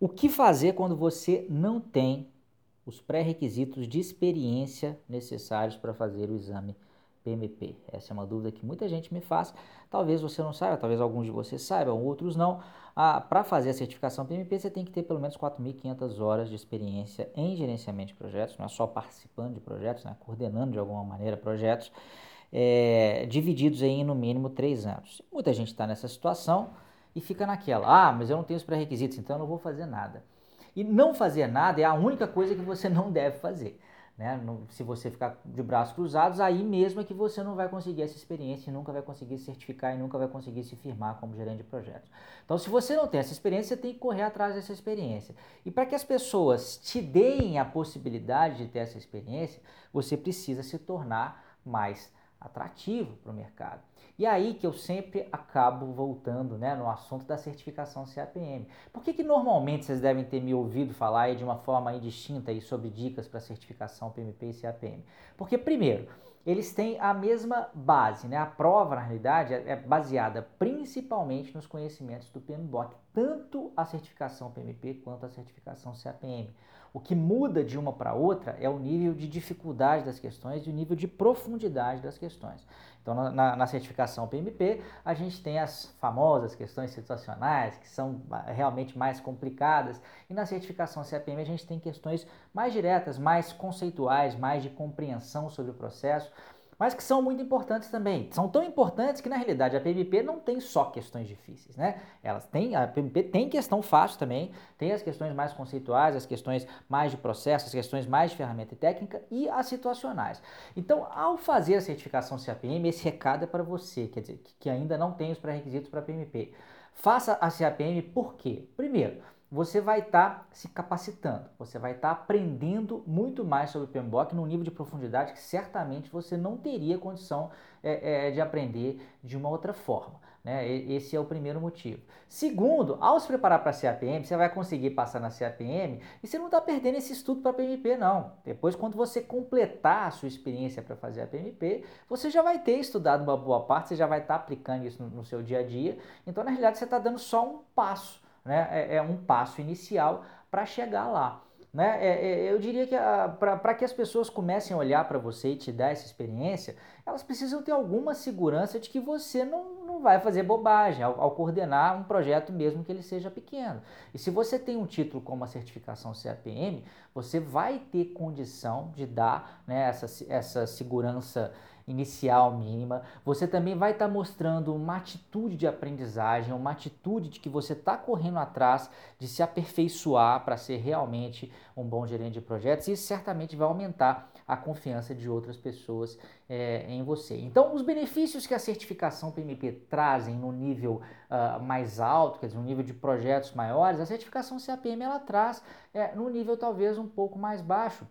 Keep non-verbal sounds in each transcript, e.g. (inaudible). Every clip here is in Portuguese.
O que fazer quando você não tem os pré-requisitos de experiência necessários para fazer o exame PMP? Essa é uma dúvida que muita gente me faz. Talvez você não saiba, talvez alguns de vocês saibam, outros não. Ah, para fazer a certificação PMP, você tem que ter pelo menos 4.500 horas de experiência em gerenciamento de projetos, não é só participando de projetos, né? coordenando de alguma maneira projetos, é, divididos em no mínimo 3 anos. Muita gente está nessa situação e fica naquela, ah, mas eu não tenho os pré-requisitos, então eu não vou fazer nada. E não fazer nada é a única coisa que você (laughs) não deve fazer. Né? Se você ficar de braços cruzados, aí mesmo é que você não vai conseguir essa experiência e nunca vai conseguir certificar e nunca vai conseguir se firmar como gerente de projetos. Então, se você não tem essa experiência, você tem que correr atrás dessa experiência. E para que as pessoas te deem a possibilidade de ter essa experiência, você precisa se tornar mais atrativo para o mercado. E aí que eu sempre acabo voltando né, no assunto da certificação CAPM. Por que, que normalmente vocês devem ter me ouvido falar aí de uma forma indistinta aí sobre dicas para certificação PMP e CAPM? Porque, primeiro, eles têm a mesma base, né? A prova, na realidade, é baseada principalmente nos conhecimentos do PMBOK, tanto a certificação PMP quanto a certificação CAPM. O que muda de uma para outra é o nível de dificuldade das questões e o nível de profundidade das questões. Então, na, na, certificação PMP, a gente tem as famosas questões situacionais, que são realmente mais complicadas, e na certificação CAPM a gente tem questões mais diretas, mais conceituais, mais de compreensão sobre o processo mas que são muito importantes também. São tão importantes que na realidade a PMP não tem só questões difíceis, né? Elas têm, a PMP tem questão fácil também, tem as questões mais conceituais, as questões mais de processo, as questões mais de ferramenta e técnica e as situacionais. Então, ao fazer a certificação CAPM, esse recado é para você, quer dizer, que ainda não tem os pré-requisitos para a PMP. Faça a CAPM por quê? Primeiro, você vai estar tá se capacitando, você vai estar tá aprendendo muito mais sobre o PMBOK num nível de profundidade que certamente você não teria condição é, é, de aprender de uma outra forma. Né? Esse é o primeiro motivo. Segundo, ao se preparar para a CAPM, você vai conseguir passar na CAPM e você não está perdendo esse estudo para a PMP, não. Depois, quando você completar a sua experiência para fazer a PMP, você já vai ter estudado uma boa parte, você já vai estar tá aplicando isso no, no seu dia a dia. Então, na realidade, você está dando só um passo né? é, é um passo inicial para chegar lá. Né? É, é, eu diria que para que as pessoas comecem a olhar para você e te dar essa experiência, elas precisam ter alguma segurança de que você não, não vai fazer bobagem ao, ao, coordenar um projeto, mesmo que ele seja pequeno. E se você tem um título como a certificação CAPM, você vai ter condição de dar né, essa, essa segurança inicial mínima. Você também vai estar tá mostrando uma atitude de aprendizagem, uma atitude de que você está correndo atrás de se aperfeiçoar para ser realmente um bom gerente de projetos. E isso certamente vai aumentar a confiança de outras pessoas é, em você. Então, os benefícios que a certificação PMP trazem no nível uh, mais alto, quer dizer, no nível de projetos maiores, a certificação CAPM ela traz é, no nível talvez um pouco mais baixo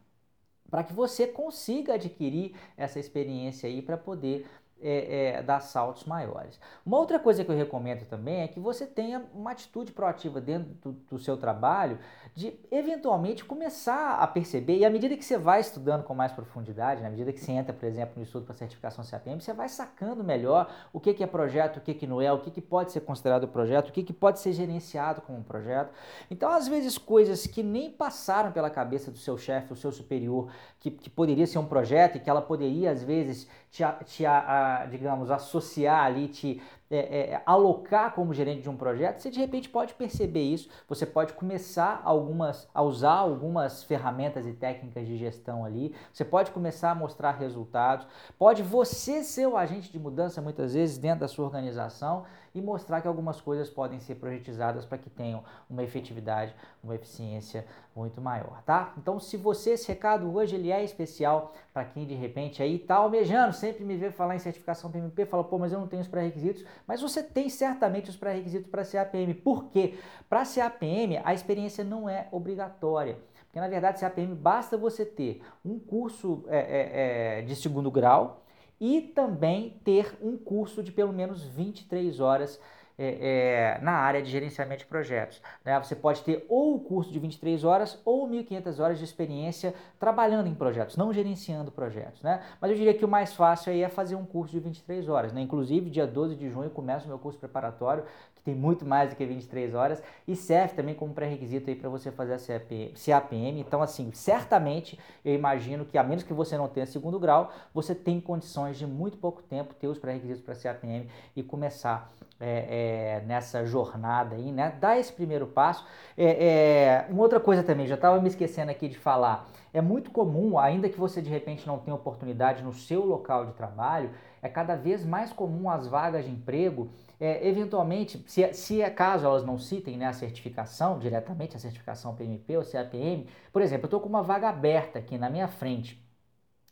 para que você consiga adquirir essa experiência aí para poder é, é, dar saltos maiores. Uma outra coisa que eu recomendo também é que você tenha uma atitude proativa dentro do, do, seu trabalho de eventualmente começar a perceber, e à medida que você vai estudando com mais profundidade, na medida que você entra, por exemplo, no estudo para certificação CAPM, você vai sacando melhor o que, que é projeto, o que, que não é, o que, que pode ser considerado projeto, o que, que pode ser gerenciado como projeto. Então, às vezes, coisas que nem passaram pela cabeça do seu chefe, do seu superior, que, que poderia ser um projeto e que ela poderia, às vezes, te, te a, digamos, associar ali, te é, é, alocar como gerente de um projeto, você de repente pode perceber isso, você pode começar algumas, a usar algumas ferramentas e técnicas de gestão ali, você pode começar a mostrar resultados, pode você ser o agente de mudança muitas vezes dentro da sua organização e mostrar que algumas coisas podem ser projetizadas para que tenham uma efetividade, uma eficiência muito maior, tá? Então, se você esse recado hoje ele é especial para quem de repente aí tá almejando, sempre me vê falar em certificação PMP, fala, pô, mas eu não tenho os pré-requisitos, mas você tem certamente os pré-requisitos para ser APM. Por quê? Para ser APM, a experiência não é obrigatória. Porque na verdade, ser APM basta você ter um curso é, é, é, de segundo grau e também ter um curso de pelo menos 23 horas é, é, na área de gerenciamento de projetos. Né? Você pode ter ou o curso de 23 horas ou 1.500 horas de experiência trabalhando em projetos, não gerenciando projetos. Né? Mas eu diria que o mais fácil aí é fazer um curso de 23 horas. Né? Inclusive, dia 12 de junho começa o meu curso preparatório, que tem muito mais do que 23 horas, e serve também como pré-requisito para você fazer a CAPM, CAPM. Então, assim, certamente eu imagino que, a menos que você não tenha segundo grau, você tem condições de muito pouco tempo ter os pré-requisitos para CAPM e começar é, é, nessa jornada aí, né? Dar esse primeiro passo. É, é uma outra coisa também, já estava me esquecendo aqui de falar. É muito comum, ainda que você de repente não tenha oportunidade no seu local de trabalho, é cada vez mais comum as vagas de emprego, é, eventualmente, se, se é caso elas não citem né, a certificação diretamente, a certificação PMP ou CAPM, por exemplo, eu estou com uma vaga aberta aqui na minha frente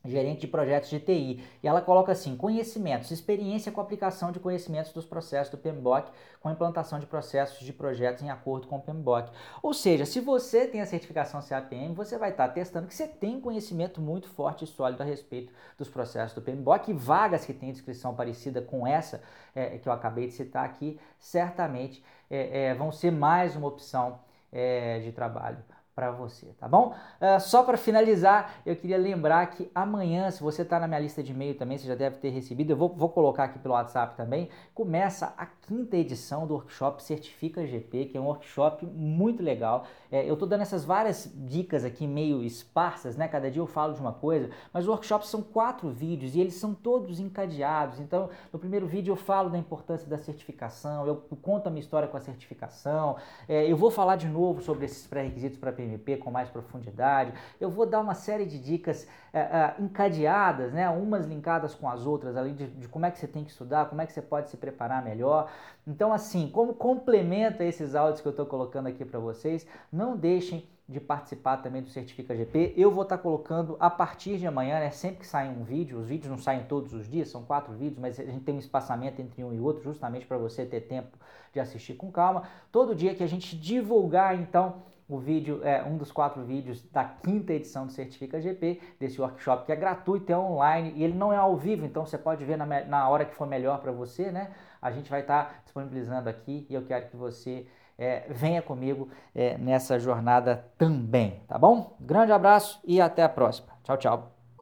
gerente de projetos de TI. E ela coloca assim: conhecimentos, experiência com aplicação de conhecimentos dos processos do PMBOK, com implantação de processos de projetos em acordo com o PMBOK. Ou seja, se você tem a certificação CAPM, você vai estar testando que você tem conhecimento muito forte e sólido a respeito dos processos do PMBOK e vagas que têm descrição parecida com essa é, que eu acabei de citar aqui, certamente é, é, vão ser mais uma opção é, de trabalho para você, tá bom? Uh, só para finalizar, eu queria lembrar que amanhã, se você está na minha lista de e-mail também, você já deve ter recebido, eu vou, vou colocar aqui pelo WhatsApp também, começa a quinta edição do workshop Certifica GP, que é um workshop muito legal. É, eu estou dando essas várias dicas aqui meio esparsas, né? Cada dia eu falo de uma coisa, mas os workshops são quatro vídeos e eles são todos encadeados. Então, no primeiro vídeo eu falo da importância da certificação, eu conto a minha história com a certificação, é, eu vou falar de novo sobre esses pré-requisitos para PMP com mais profundidade. Eu vou dar uma série de dicas é, é, encadeadas, né, umas linkadas com as outras, além de, de, como é que você tem que estudar, como é que você pode se preparar melhor. Então, assim, como complemento a esses áudios que eu estou colocando aqui para vocês, não deixem de participar também do Certifica GP. Eu vou estar tá colocando a partir de amanhã, né, sempre que sair um vídeo, os vídeos não saem todos os dias, são quatro vídeos, mas a gente tem um espaçamento entre um e outro, justamente para você ter tempo de assistir com calma. Todo dia que a gente divulgar, então, o vídeo é um dos quatro vídeos da quinta edição do Certifica GP, desse workshop que é gratuito, é online e ele não é ao vivo, então você pode ver na, na hora que for melhor para você, né? A gente vai estar tá disponibilizando aqui e eu quero que você é, venha comigo é, nessa jornada também, tá bom? Grande abraço e até a próxima. Tchau, tchau.